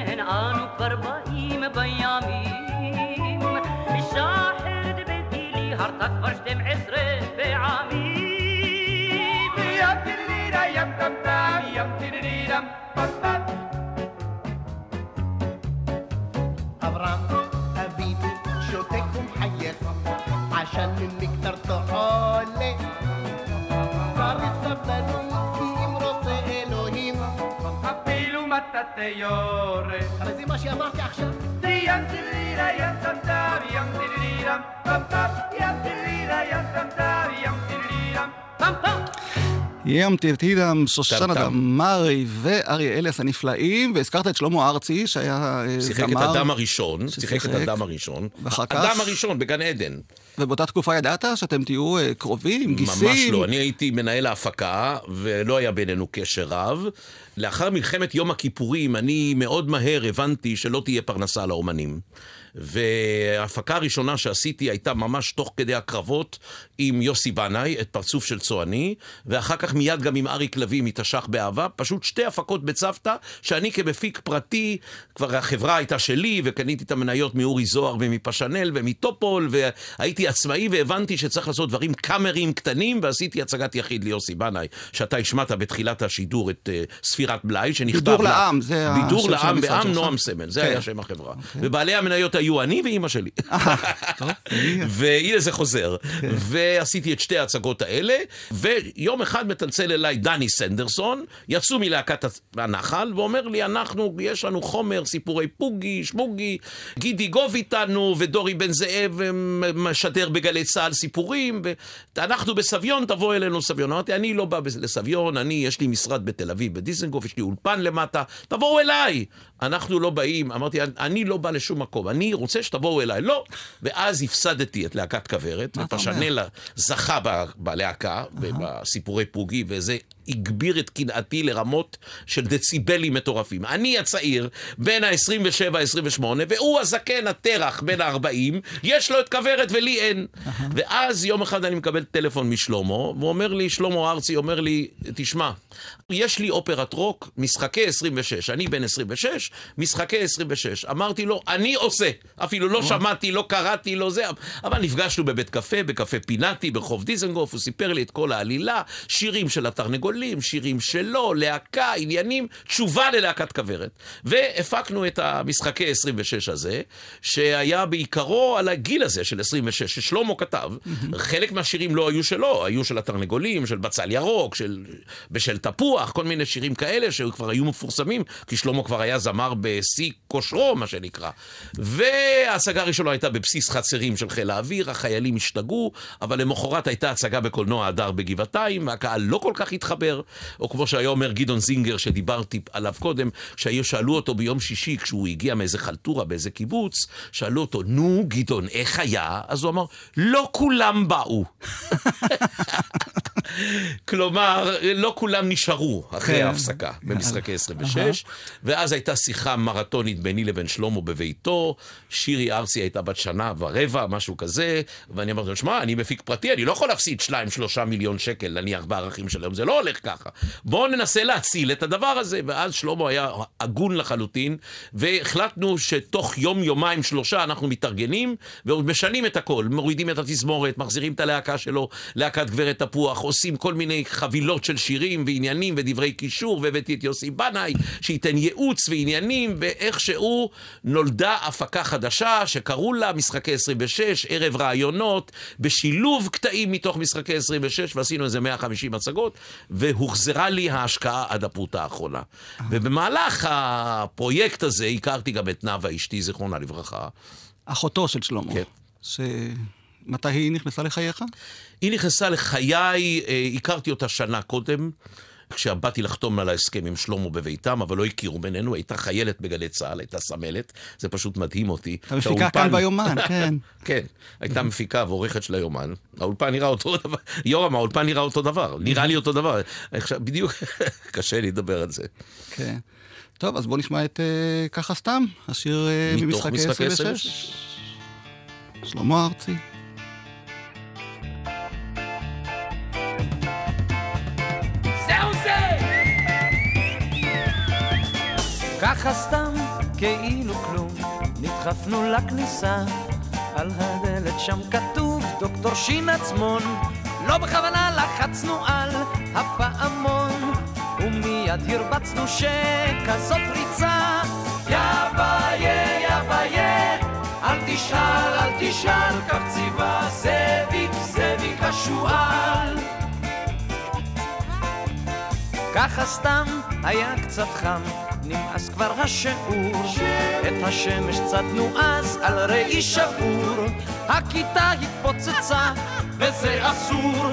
יורה. הרי זה מה שאמרתי עכשיו tam tam, yam tididira, pam pam. Yam tididira, yam tam tam, yam tididira, pam pam. ים טירטידם, שושנה. דמארי ואריה אליאס הנפלאים, והזכרת את שלמה ארצי, שהיה אה, שיחק את זמר, אדם הראשון, שיחק את. אדם הראשון. ואחר כך? אדם הראשון בגן עדן. ובאותה תקופה ידעת שאתם תהיו אה, קרובים, גיסים? ממש לא. אני הייתי מנהל ההפקה, ולא היה בינינו קשר רב. לאחר מלחמת יום הכיפורים, אני מאוד מהר הבנתי שלא תהיה פרנסה לאומנים. וההפקה הראשונה שעשיתי הייתה ממש תוך כדי הקרבות עם יוסי בנאי, את פרצוף של צועני, ואחר כך מיד גם עם אריק לביא מתש"ח באהבה, פשוט שתי הפקות בצוותא, שאני כמפיק פרטי, כבר החברה הייתה שלי, וקניתי את המניות מאורי זוהר ומפשנל ומטופול, והייתי עצמאי והבנתי שצריך לעשות דברים קאמריים קטנים, ועשיתי הצגת יחיד ליוסי בנאי, שאתה השמעת בתחילת השידור את uh, ספירת בלאי, שנכתב בידור לה- לעם, זה בידור לעם בעם? נועם סמל, זה כן. היה שם החברה. ובעלי המניות היו אני ואימא שלי. והנה זה חוזר. ועשיתי את שתי ההצגות האלה, ויום אחד מצלצל אליי דני סנדרסון, יצאו מלהקת הנחל, ואומר לי, אנחנו, יש לנו חומר, סיפורי פוגי, שמוגי, גידי גוב איתנו, ודורי בן זאב משדר בגלי צה"ל סיפורים, ואנחנו בסביון, תבוא אלינו סביון. אמרתי, אני לא בא לסביון, אני, יש לי משרד בתל אביב, בדיזנגוף, יש לי אולפן למטה, תבואו אליי. אנחנו לא באים, אמרתי, אני לא בא לשום מקום, אני רוצה שתבואו אליי. לא. ואז הפסדתי את להקת כוורת? ופשנלה זכה ב- בלהקה, בסיפורי פוגי, וזה הגביר את קנאתי לרמות של דציבלים מטורפים. אני הצעיר, בין ה-27-28, והוא הזקן התרח בין ה-40, יש לו את כוורת ולי אין. ואז יום אחד אני מקבל טלפון משלמה, והוא אומר לי, שלמה ארצי אומר לי, תשמע, יש לי אופרת רוק, משחקי 26, אני בן 26, משחקי 26. אמרתי לו, אני עושה. אפילו לא שמעתי, לא קראתי, לא זה, אבל נפגשנו בבית קפה, בקפה פינאטי, ברחוב דיזנגוף, הוא סיפר לי את כל העלילה, שירים של התרנגולים, שירים שלו, להקה, עניינים, תשובה ללהקת כוורת. והפקנו את המשחקי 26 הזה, שהיה בעיקרו על הגיל הזה של 26, ששלמה כתב. חלק מהשירים לא היו שלו, היו של התרנגולים, של בצל ירוק, של בשל תפוח, כל מיני שירים כאלה שכבר היו מפורסמים, כי שלמה כבר היה זמר בשיא כושרו, מה שנקרא. וההצגה הראשונה הייתה בבסיס חצרים של חיל האוויר, החיילים השתגעו, אבל למחרת הייתה הצגה בקולנוע הדר בגבעתיים, והקהל לא כל כך התחבר, או כמו שהיה אומר גדעון זינגר, שדיברתי עליו קודם, שהיו שאלו אותו ביום שישי, כשהוא הגיע מאיזה חלטורה באיזה קיבוץ, שאלו אותו, נו, גדעון, איך היה? אז הוא אמר, לא כולם באו. כלומר, לא כולם נשארו אחרי כן. ההפסקה במשחקי 26, ואז הייתה שיחה מרתונית ביני לבין שלמה בביתו, שירי ארצי הייתה בת שנה ורבע, משהו כזה, ואני אמרתי לו, שמע, אני מפיק פרטי, אני לא יכול להפסיד 2-3 מיליון שקל, נניח בערכים של היום, זה לא הולך ככה. בואו ננסה להציל את הדבר הזה, ואז שלמה היה הגון לחלוטין, והחלטנו שתוך יום, יומיים, שלושה אנחנו מתארגנים, ומשנים את הכל, מורידים את התזמורת, מחזירים את הלהקה שלו, להקת גברת תפוח, עושים כל מיני חבילות של שירים ועניינים ודברי קישור, והבאתי את יוסי בנאי, שייתן ייעוץ ועניינים, ואיכשהו נולדה הפקה חדשה, שקראו לה משחקי 26, ערב רעיונות, בשילוב קטעים מתוך משחקי 26, ועשינו איזה 150 הצגות, והוחזרה לי ההשקעה עד הפרוטה האחרונה. ובמהלך הפרויקט הזה הכרתי גם את נאוה אשתי, זיכרונה לברכה. אחותו של שלמה. כן. שמתי היא נכנסה לחייך? היא נכנסה לחיי, אה, הכרתי אותה שנה קודם, כשבאתי לחתום על ההסכם עם שלמה בביתם, אבל לא הכירו בינינו, הייתה חיילת בגלי צה"ל, הייתה סמלת, זה פשוט מדהים אותי. אתה מפיקה שהאולפן- כאן ביומן, כן. כן, הייתה מפיקה ועורכת של היומן. האולפן נראה אותו דבר, יורם, האולפן נראה אותו דבר, נראה לי אותו דבר. עכשיו, בדיוק, קשה לי לדבר על זה. כן. טוב, אז בוא נשמע את אה, ככה סתם, השיר מתוך ממשחקי משחקי 26. שלמה ארצי. ככה סתם, כאילו כלום, נדחפנו לכניסה, על הדלת שם כתוב דוקטור שין עצמון, לא בכוונה לחצנו על הפעמון, ומיד הרבצנו שכזאת ריצה, יא ביה, יא ביה, אל תשאל, אל תשאל, כך ציווה זאביק, זאביק השועל. ככה סתם היה קצת חם, נמאס כבר השיעור. את השמש צדנו אז על ראי שבור. הכיתה התפוצצה, וזה אסור.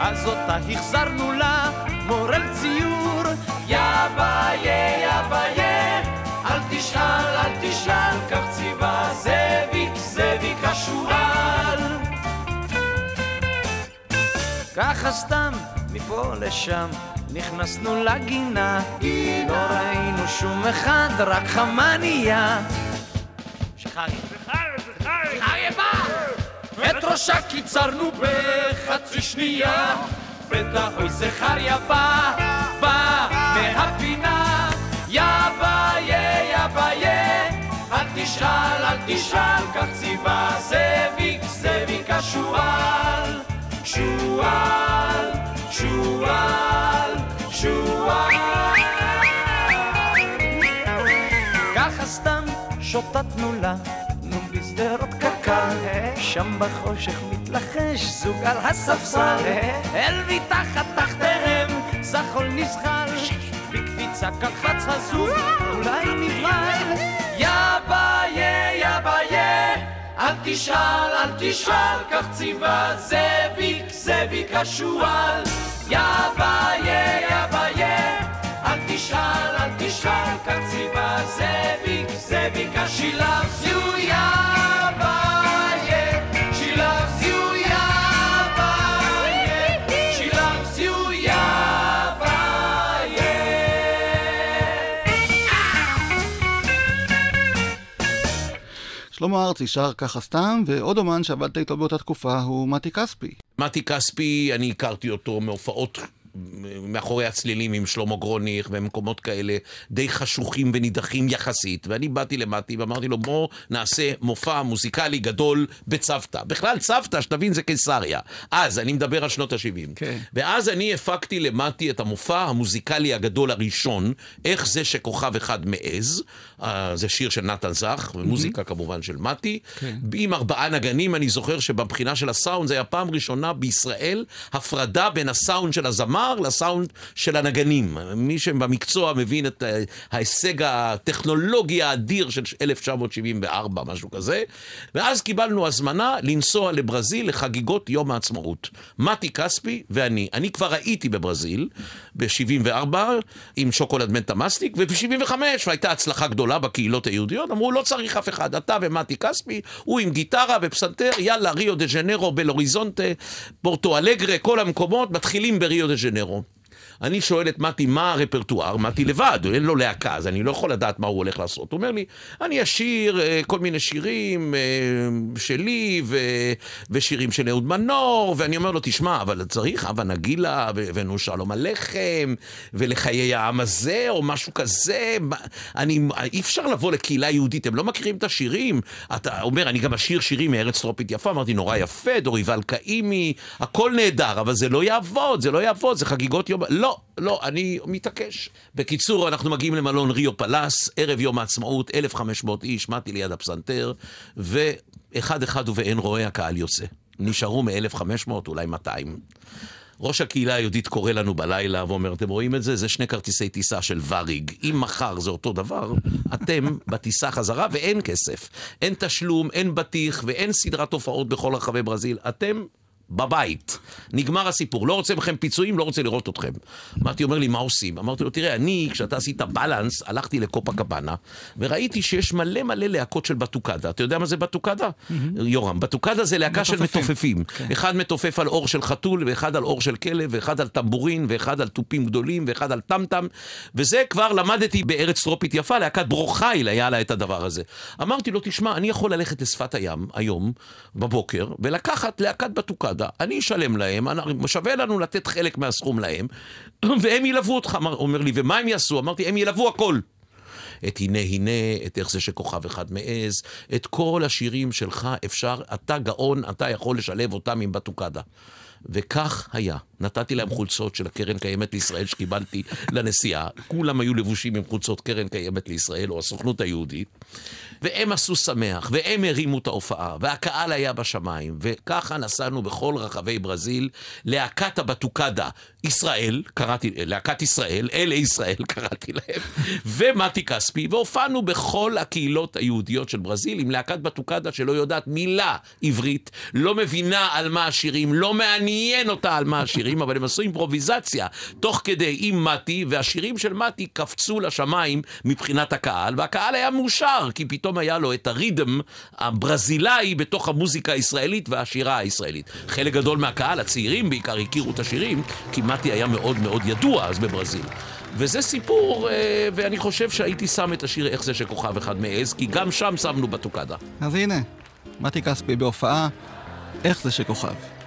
אז אותה החזרנו לה, מורל ציור. יא ביה, יא ביה, אל תשאל, אל תשאל, כך ציווה זאביק, זאביק השועל. ככה סתם, מפה לשם, נכנסנו לגינה, לא ראינו שום אחד, רק חמניה. שחרי. שחרי בא! את ראשה קיצרנו בחצי שנייה, בטח אוי זכריה בא, בא מהפינה. יא ביה, יא ביה, אל תשאל, אל תשאל, כך ציווה זאביק, זאביק השועל. שועל, שועל, שועל. ככה סתם שוטטנו לה, נו בשדרות קק"ל, שם בחושך מתלחש זוג על הספסל, אל מתחת תחתיהם זחול נזחל, בקפיצה קפץ הזוג, אולי נבהל, יא ביה, יא ביה, אל תשאל, אל תשאל, כך ציווה זאביק, זאביק השועל, שלמה ארצי שר ככה סתם, ועוד אומן שעבדת איתו באותה תקופה הוא מתי כספי. מתי כספי, אני הכרתי אותו מהופעות מאחורי הצלילים עם שלמה גרוניך ומקומות כאלה די חשוכים ונידחים יחסית. ואני באתי למתי ואמרתי לו, בוא נעשה מופע מוזיקלי גדול בצוותא. בכלל, צוותא, שתבין, זה קיסריה. אז, אני מדבר על שנות ה-70. כן. ואז אני הפקתי למתי את המופע המוזיקלי הגדול הראשון, איך זה שכוכב אחד מעז. אה, זה שיר של נתן זך, ומוזיקה כמובן של מתי. כן. עם ארבעה נגנים, אני זוכר שבבחינה של הסאונד, זה היה פעם ראשונה בישראל, הפרדה בין הסאונד של הזמר לסאונד של הנגנים. מי שבמקצוע מבין את אה, ההישג הטכנולוגי האדיר של 1974, משהו כזה. ואז קיבלנו הזמנה לנסוע לברזיל לחגיגות יום העצמאות. מתי כספי ואני. אני כבר הייתי בברזיל ב-74 עם שוקולד מנטה מסטיק, וב-75 והייתה הצלחה גדולה בקהילות היהודיות, אמרו לא צריך אף אחד, אתה ומתי כספי, הוא עם גיטרה ופסנתר, יאללה, ריו דה ז'נרו, בל אוריזונטה, פורטו אלגרה, כל המקומות, מתחילים בריו דה ז'נרו. אני שואל את מתי, מה הרפרטואר? מתי לבד, אין לו להקה, אז אני לא יכול לדעת מה הוא הולך לעשות. הוא אומר לי, אני אשיר אה, כל מיני שירים אה, שלי ו, ושירים של אהוד מנור, ואני אומר לו, תשמע, אבל צריך הבה נגילה, ונו שלום עליכם, ולחיי העם הזה, או משהו כזה. אני, אי אפשר לבוא לקהילה יהודית, הם לא מכירים את השירים. אתה אומר, אני גם אשיר שירים מארץ טרופית יפה, אמרתי, נורא יפה, דוריבל קאימי, הכל נהדר, אבל זה לא יעבוד, זה לא יעבוד, זה חגיגות יום... לא, לא, אני מתעקש. בקיצור, אנחנו מגיעים למלון ריו פלאס, ערב יום העצמאות, 1,500 איש, מתי ליד הפסנתר, ואחד אחד ובאין רואה הקהל יוצא. נשארו מ-1,500, אולי 200. ראש הקהילה היהודית קורא לנו בלילה ואומר, אתם רואים את זה? זה שני כרטיסי טיסה של וריג. אם מחר זה אותו דבר, אתם בטיסה חזרה ואין כסף. אין תשלום, אין בטיח ואין סדרת הופעות בכל רחבי ברזיל. אתם בבית. נגמר הסיפור. לא רוצה מכם פיצויים, לא רוצה לראות אתכם. מתי אומר לי, מה עושים? אמרתי לו, תראה, אני, כשאתה עשית בלנס, הלכתי לקופה קבאנה, וראיתי שיש מלא מלא להקות של בטוקדה. אתה יודע מה זה בטוקדה? יורם, בטוקדה זה להקה של מתופפים. מתופפים. כן. אחד מתופף על אור של חתול, ואחד על אור של כלב, ואחד על טמבורין, ואחד על תופים גדולים, ואחד על טמטם. וזה כבר למדתי בארץ טרופית יפה, להקת ברוכייל היה לה את הדבר הזה. אמרתי לו, תשמע, אני יכול ללכת לשפת הים היום, בבוקר, ולקחת להקת בטוקדה, אני אשלם להם, שווה לנו לתת חלק מהסכום להם, והם ילוו אותך. אמר- אומר לי, ומה הם יעשו? אמרתי, הם ילוו הכל. את הנה הנה, את איך זה שכוכב אחד מעז, את כל השירים שלך אפשר, אתה גאון, אתה יכול לשלב אותם עם בטוקדה. וכך היה. נתתי להם חולצות של הקרן קיימת לישראל שקיבלתי לנסיעה. כולם היו לבושים עם חולצות קרן קיימת לישראל, או הסוכנות היהודית. והם עשו שמח, והם הרימו את ההופעה, והקהל היה בשמיים. וככה נסענו בכל רחבי ברזיל, להקת הבטוקדה. ישראל, קראתי, להקת ישראל, אלה ישראל, קראתי להם, ומתי כספי, והופענו בכל הקהילות היהודיות של ברזיל עם להקת בטוקדה שלא יודעת מילה עברית, לא מבינה על מה השירים, לא מעניין אותה על מה השירים, אבל הם עשו אימפרוביזציה תוך כדי עם מתי, והשירים של מתי קפצו לשמיים מבחינת הקהל, והקהל היה מאושר, כי פתאום היה לו את הריתם הברזילאי בתוך המוזיקה הישראלית והשירה הישראלית. חלק גדול מהקהל, הצעירים בעיקר, הכירו את השירים, כי מתי היה מאוד מאוד ידוע אז בברזיל. וזה סיפור, אה, ואני חושב שהייתי שם את השיר איך זה שכוכב אחד מעז, כי גם שם שמנו בטוקדה. אז הנה, מתי כספי בהופעה, איך זה שכוכב.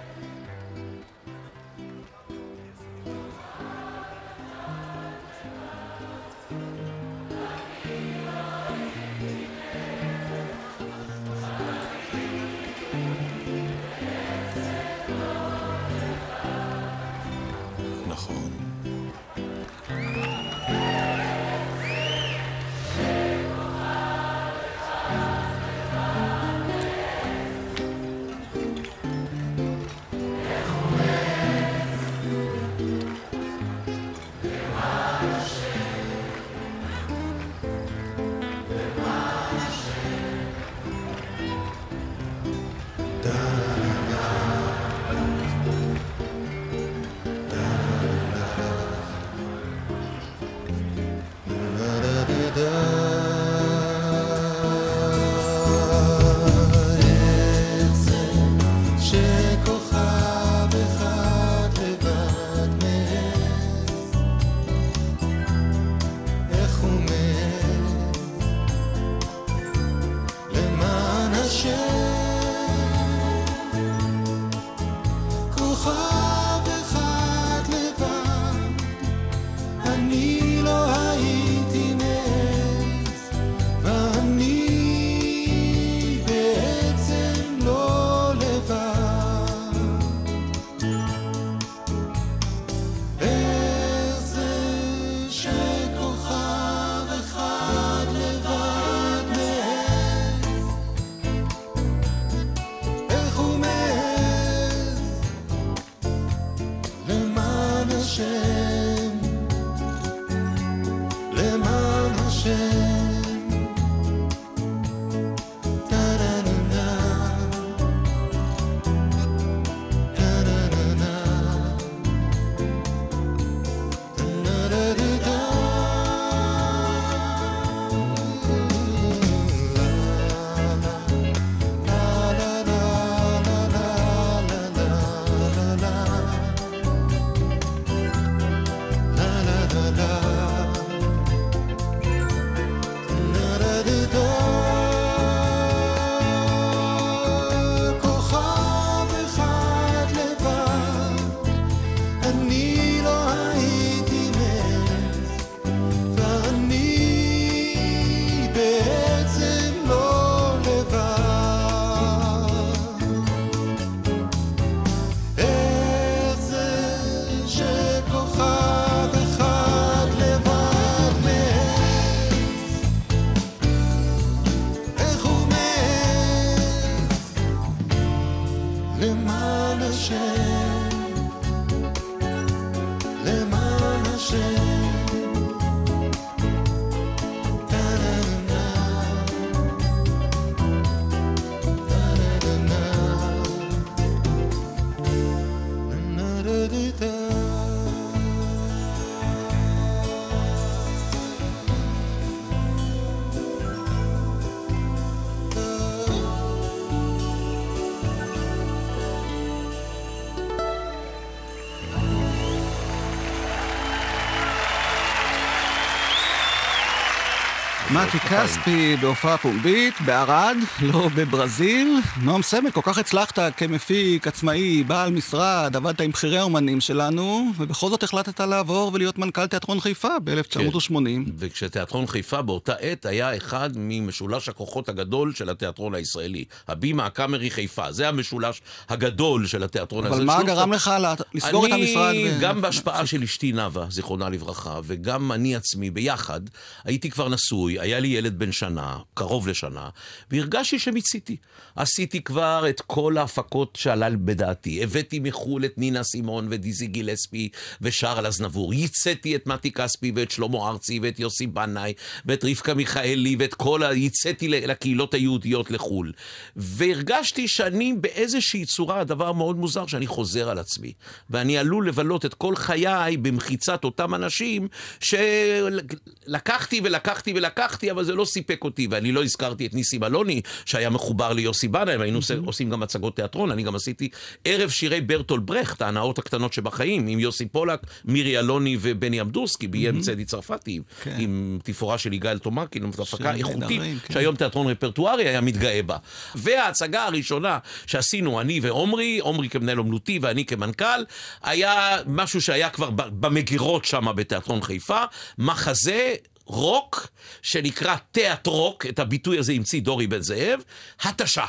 מתי כספי בהופעה פומבית, בערד, לא בברזיל. נועם סמל, כל כך הצלחת כמפיק, עצמאי, בעל משרד, עבדת עם בכירי האומנים שלנו, ובכל זאת החלטת לעבור ולהיות מנכ"ל תיאטרון חיפה ב-1980. וכשתיאטרון חיפה באותה עת היה אחד ממשולש הכוחות הגדול של התיאטרון הישראלי. הבימה הקאמרי חיפה, זה המשולש הגדול של התיאטרון הזה. אבל מה גרם לך לסגור את המשרד? אני, גם בהשפעה של אשתי נאוה, זיכרונה לברכה, וגם אני עצמי ביחד, הייתי כבר נשוי, היה לי ילד בן שנה, קרוב לשנה, והרגשתי שמיציתי. עשיתי כבר את כל ההפקות שעלה בדעתי. הבאתי מחו"ל את נינה סימון ודיזי גילספי ושרל אזנבור. ייצאתי את מתי כספי ואת שלמה ארצי ואת יוסי בנאי ואת רבקה מיכאלי ואת כל ה... ייצאתי לקהילות היהודיות לחו"ל. והרגשתי שאני באיזושהי צורה, הדבר מאוד מוזר, שאני חוזר על עצמי. ואני עלול לבלות את כל חיי במחיצת אותם אנשים שלקחתי ולקחתי ולקחתי, אבל זה לא סיפק אותי. ואני לא הזכרתי את ניסים אלוני, שהיה מחובר ליוסי בנאי, והיינו עושים גם הצגות תיאטרון. אני גם עשיתי ערב שירי ברטול ברכט, ההנאות הקטנות שבחיים, עם יוסי פולק, מירי אלוני ובני אמדורסקי, ביים צדי צרפתי, כן. עם תפאורה של יגאל תומקין, הפקה איכותית, כן. שהיום תיאטרון רפרטוארי היה מתגאה בה. וההצגה הראשונה שעשינו, אני ועומרי, עומרי כמנהל אומנותי ואני כמנכ"ל, היה משהו שהיה כבר במגירות שם בתיאטרון חיפה, מחזה רוק שנקרא תיאטרוק, את הביטוי הזה המציא דורי בן זאב, התשה.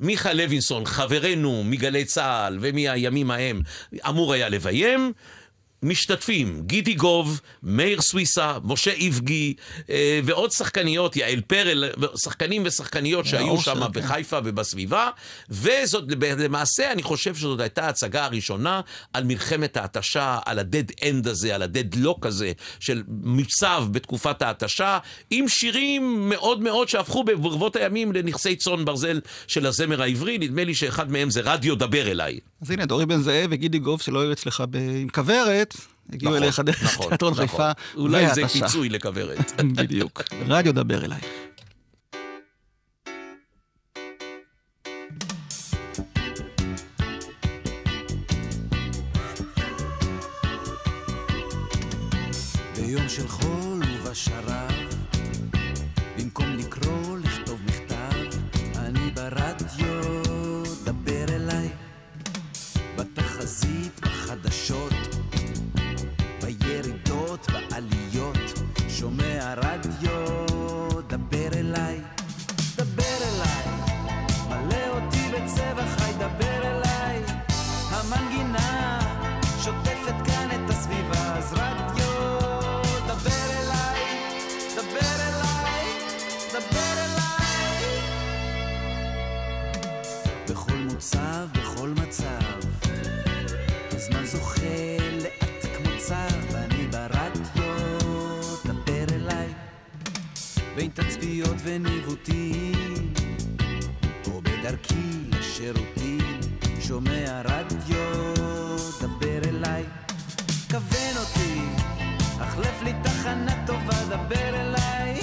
מיכה לוינסון, חברנו מגלי צה"ל ומהימים ההם, אמור היה לביים. משתתפים, גידי גוב, מאיר סוויסה, משה איבגי אה, ועוד שחקניות, יעל פרל, שחקנים ושחקניות שהיו אושר, שם כן. בחיפה ובסביבה, וזאת למעשה, אני חושב שזאת הייתה ההצגה הראשונה על מלחמת ההתשה, על ה dead end הזה, על ה deadlock הזה, של מוצב בתקופת ההתשה, עם שירים מאוד מאוד שהפכו ברבות הימים לנכסי צאן ברזל של הזמר העברי, נדמה לי שאחד מהם זה רדיו דבר אליי. אז הנה, דורי בן זאב וגידי גוב, שלא היו אצלך עם כוורת, הגיעו נכון, אליך דרך נכון, תיאטרון נכון. חיפה. אולי זה והתשה. פיצוי לכוורת. בדיוק. רדיו דבר אליי. ביום של חול בכל מוצב, בכל מצב. הזמן זוכה לאט כמו צב, ואני ברת לו, דבר אליי. בין תצפיות וניווטים, או בדרכי לשירותים, שומע רדיו, דבר אליי. כוון אותי, החלף לי תחנה טובה, דבר אליי.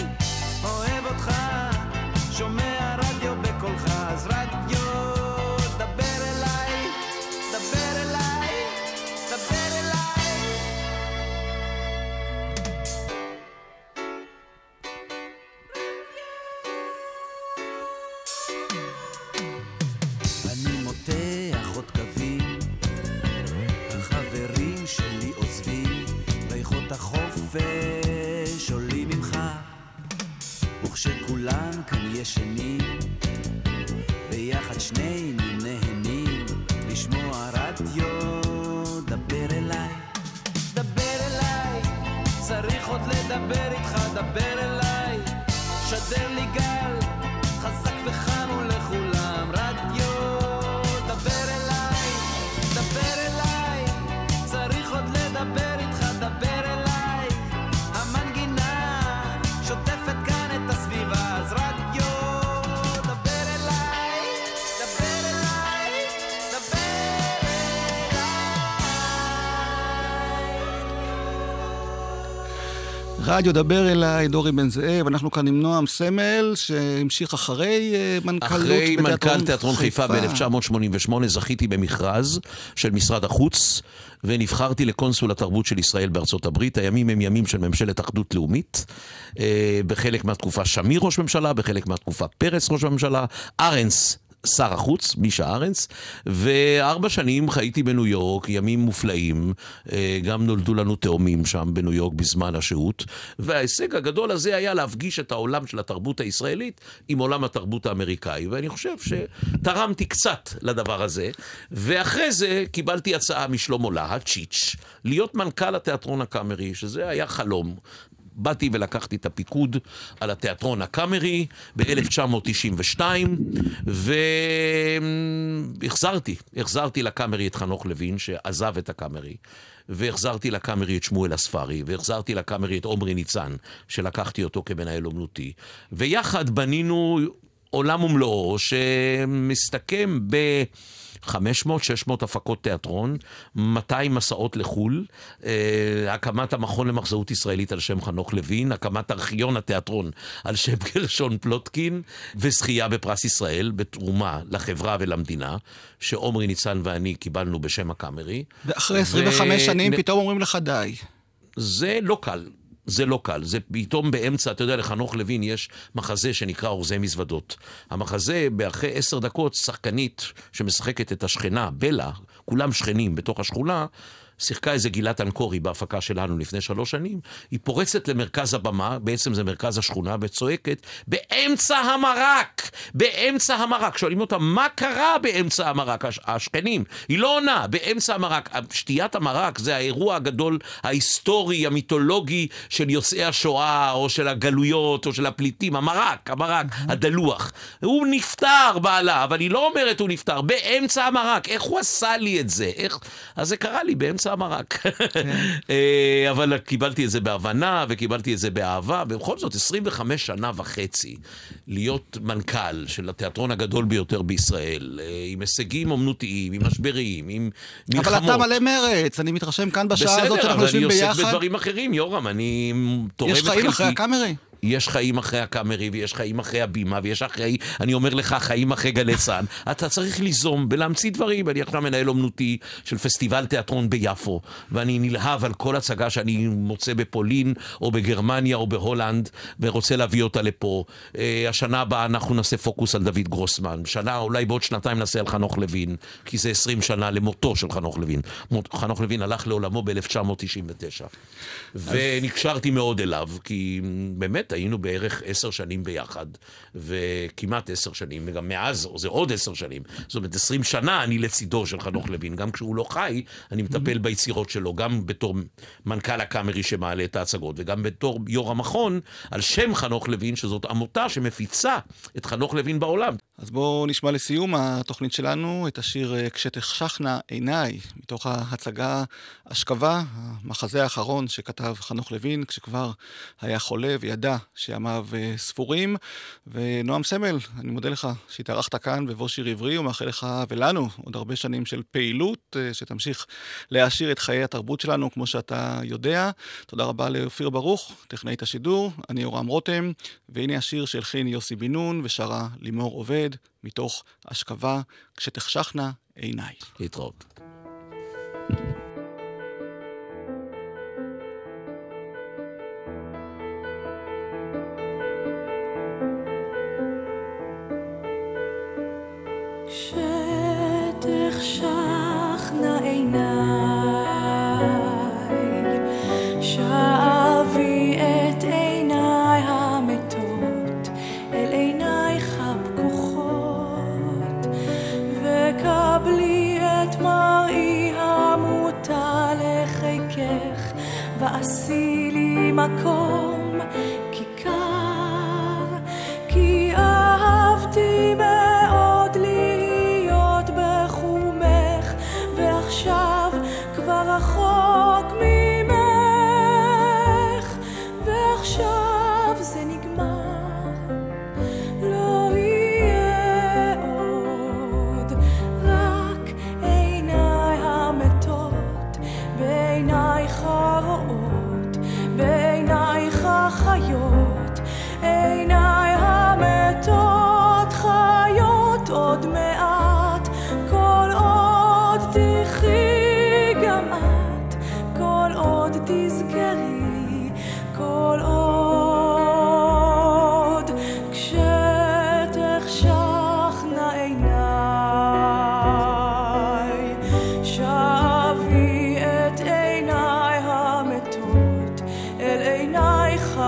אוהב אותך, שומע רדיו בקולך. וכשכולם כאן ישנים, ביחד שנינו נהנים, לשמוע רדיו, דבר אליי, דבר אליי, צריך עוד לדבר איתך, דבר אליי, שדר לי גל, רדיו דבר אליי, דורי בן זאב, אנחנו כאן עם נועם סמל, שהמשיך אחרי אה, מנכ"לות אחרי מנכ"ל תיאטרון חיפה ב-1988 זכיתי במכרז של משרד החוץ ונבחרתי לקונסול התרבות של ישראל בארצות הברית. הימים הם ימים של ממשלת אחדות לאומית. אה, בחלק מהתקופה שמיר ראש ממשלה, בחלק מהתקופה פרס ראש הממשלה, ארנס שר החוץ, מישה ארנס, וארבע שנים חייתי בניו יורק, ימים מופלאים, אה, גם נולדו לנו תאומים שם בניו יורק בזמן השהות, וההישג הגדול הזה היה להפגיש את העולם של התרבות הישראלית עם עולם התרבות האמריקאי, ואני חושב שתרמתי קצת לדבר הזה, ואחרי זה קיבלתי הצעה משלמה להט, צ'יץ', להיות מנכ"ל התיאטרון הקאמרי, שזה היה חלום. באתי ולקחתי את הפיקוד על התיאטרון הקאמרי ב-1992, והחזרתי, החזרתי לקאמרי את חנוך לוין, שעזב את הקאמרי. והחזרתי לקאמרי את שמואל אספרי, והחזרתי לקאמרי את עומרי ניצן, שלקחתי אותו כמנהל אומנותי. ויחד בנינו עולם ומלואו שמסתכם ב... 500-600 הפקות תיאטרון, 200 מסעות לחו"ל, אה, הקמת המכון למחזאות ישראלית על שם חנוך לוין, הקמת ארכיון התיאטרון על שם גרשון פלוטקין, וזכייה בפרס ישראל בתרומה לחברה ולמדינה, שעומרי ניצן ואני קיבלנו בשם הקאמרי. ואחרי 25 ו- שנים פתאום אומרים לך די. זה לא קל. זה לא קל, זה פתאום באמצע, אתה יודע, לחנוך לוין יש מחזה שנקרא אורזי מזוודות. המחזה, אחרי עשר דקות, שחקנית שמשחקת את השכנה, בלה, כולם שכנים בתוך השכונה, שיחקה איזה גילת אנקורי בהפקה שלנו לפני שלוש שנים, היא פורצת למרכז הבמה, בעצם זה מרכז השכונה, וצועקת, באמצע המרק! באמצע המרק! שואלים אותה, מה קרה באמצע המרק? הש- השכנים. היא לא עונה, באמצע המרק. שתיית המרק זה האירוע הגדול, ההיסטורי, המיתולוגי של יוצאי השואה, או של הגלויות, או של הפליטים. המרק, המרק, הדלוח. הוא נפטר, בעלה, אבל היא לא אומרת הוא נפטר, באמצע המרק. איך הוא עשה לי את זה? איך... אז זה קרה לי באמצע המרק. אה, אבל קיבלתי את זה בהבנה, וקיבלתי את זה באהבה, ובכל זאת, 25 שנה וחצי להיות מנכ"ל של התיאטרון הגדול ביותר בישראל, אה, עם הישגים אומנותיים, עם משברים, עם מלחמות. אבל אתה מלא מרץ, אני מתרשם כאן בשעה הזאת בסדר, שאנחנו אבל אני יושבים עוסק ביחד. בדברים אחרים, יורם, אני תורם את יש חלקי. חיים אחרי הקאמרי? יש חיים אחרי הקאמרי, ויש חיים אחרי הבימה, ויש אחרי, אני אומר לך, חיים אחרי גלי צה"ל. אתה צריך ליזום ולהמציא דברים. אני עכשיו מנהל אומנותי של פסטיבל תיאטרון ביפו, ואני נלהב על כל הצגה שאני מוצא בפולין, או בגרמניה, או בהולנד, ורוצה להביא אותה לפה. אה, השנה הבאה אנחנו נעשה פוקוס על דוד גרוסמן. שנה, אולי בעוד שנתיים נעשה על חנוך לוין, כי זה 20 שנה למותו של חנוך לוין. מות- חנוך לוין הלך לעולמו ב-1999. ונקשרתי מאוד אליו, כי באמת היינו בערך עשר שנים ביחד, וכמעט עשר שנים, וגם מאז, זה עוד עשר שנים. זאת אומרת, עשרים שנה אני לצידו של חנוך לוין. גם כשהוא לא חי, אני מטפל ביצירות שלו, גם בתור מנכ"ל הקאמרי שמעלה את ההצגות, וגם בתור יו"ר המכון, על שם חנוך לוין, שזאת עמותה שמפיצה את חנוך לוין בעולם. אז בואו נשמע לסיום התוכנית שלנו את השיר אה, "כשתחשכנה עיניי" מתוך ההצגה "אשכבה", המחזה האחרון שכתב חנוך לוין כשכבר היה חולה וידע שימיו אה, ספורים. ונועם סמל, אני מודה לך שהתארחת כאן בבוא שיר עברי ומאחל לך ולנו עוד הרבה שנים של פעילות אה, שתמשיך להעשיר את חיי התרבות שלנו כמו שאתה יודע. תודה רבה לאופיר ברוך, טכנאית השידור, אני יורם רותם, והנה השיר שהלחין יוסי בן נון ושרה לימור עובד. להתמודד מתוך אשכבה כשתחשכנה עיניי. להתראות. thank you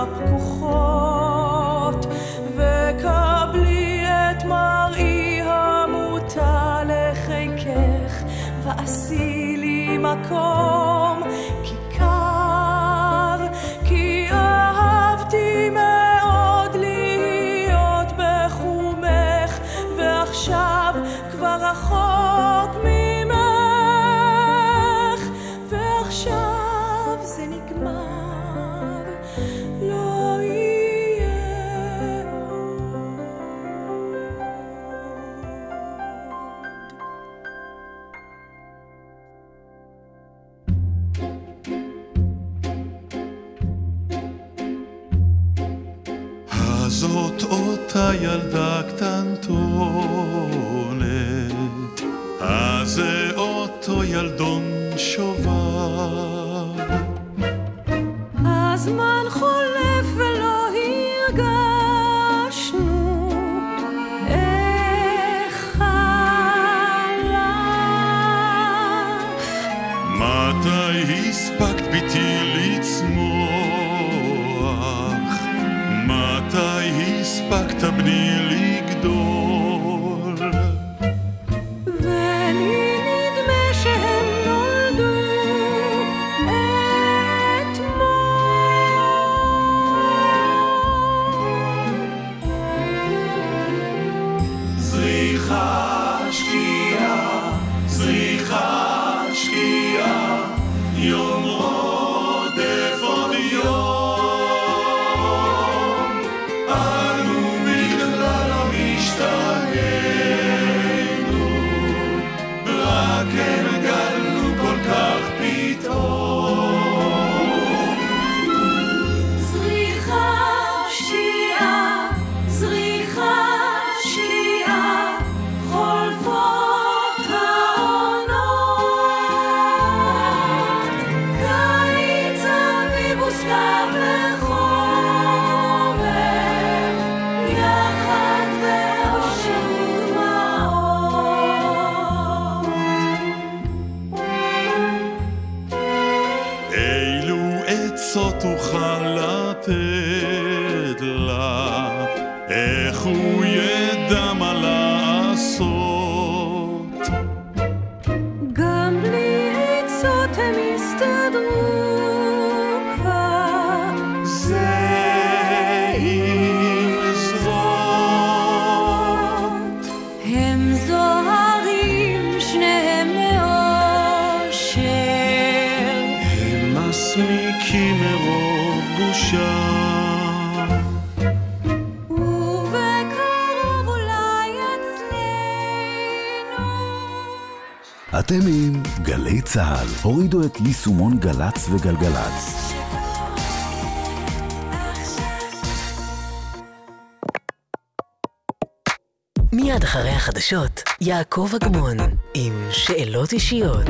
הפקוחות אתם עם גלי צה"ל. הורידו את יישומון גל"צ וגלגלצ. מיד אחרי החדשות, יעקב אגמון, עם שאלות אישיות.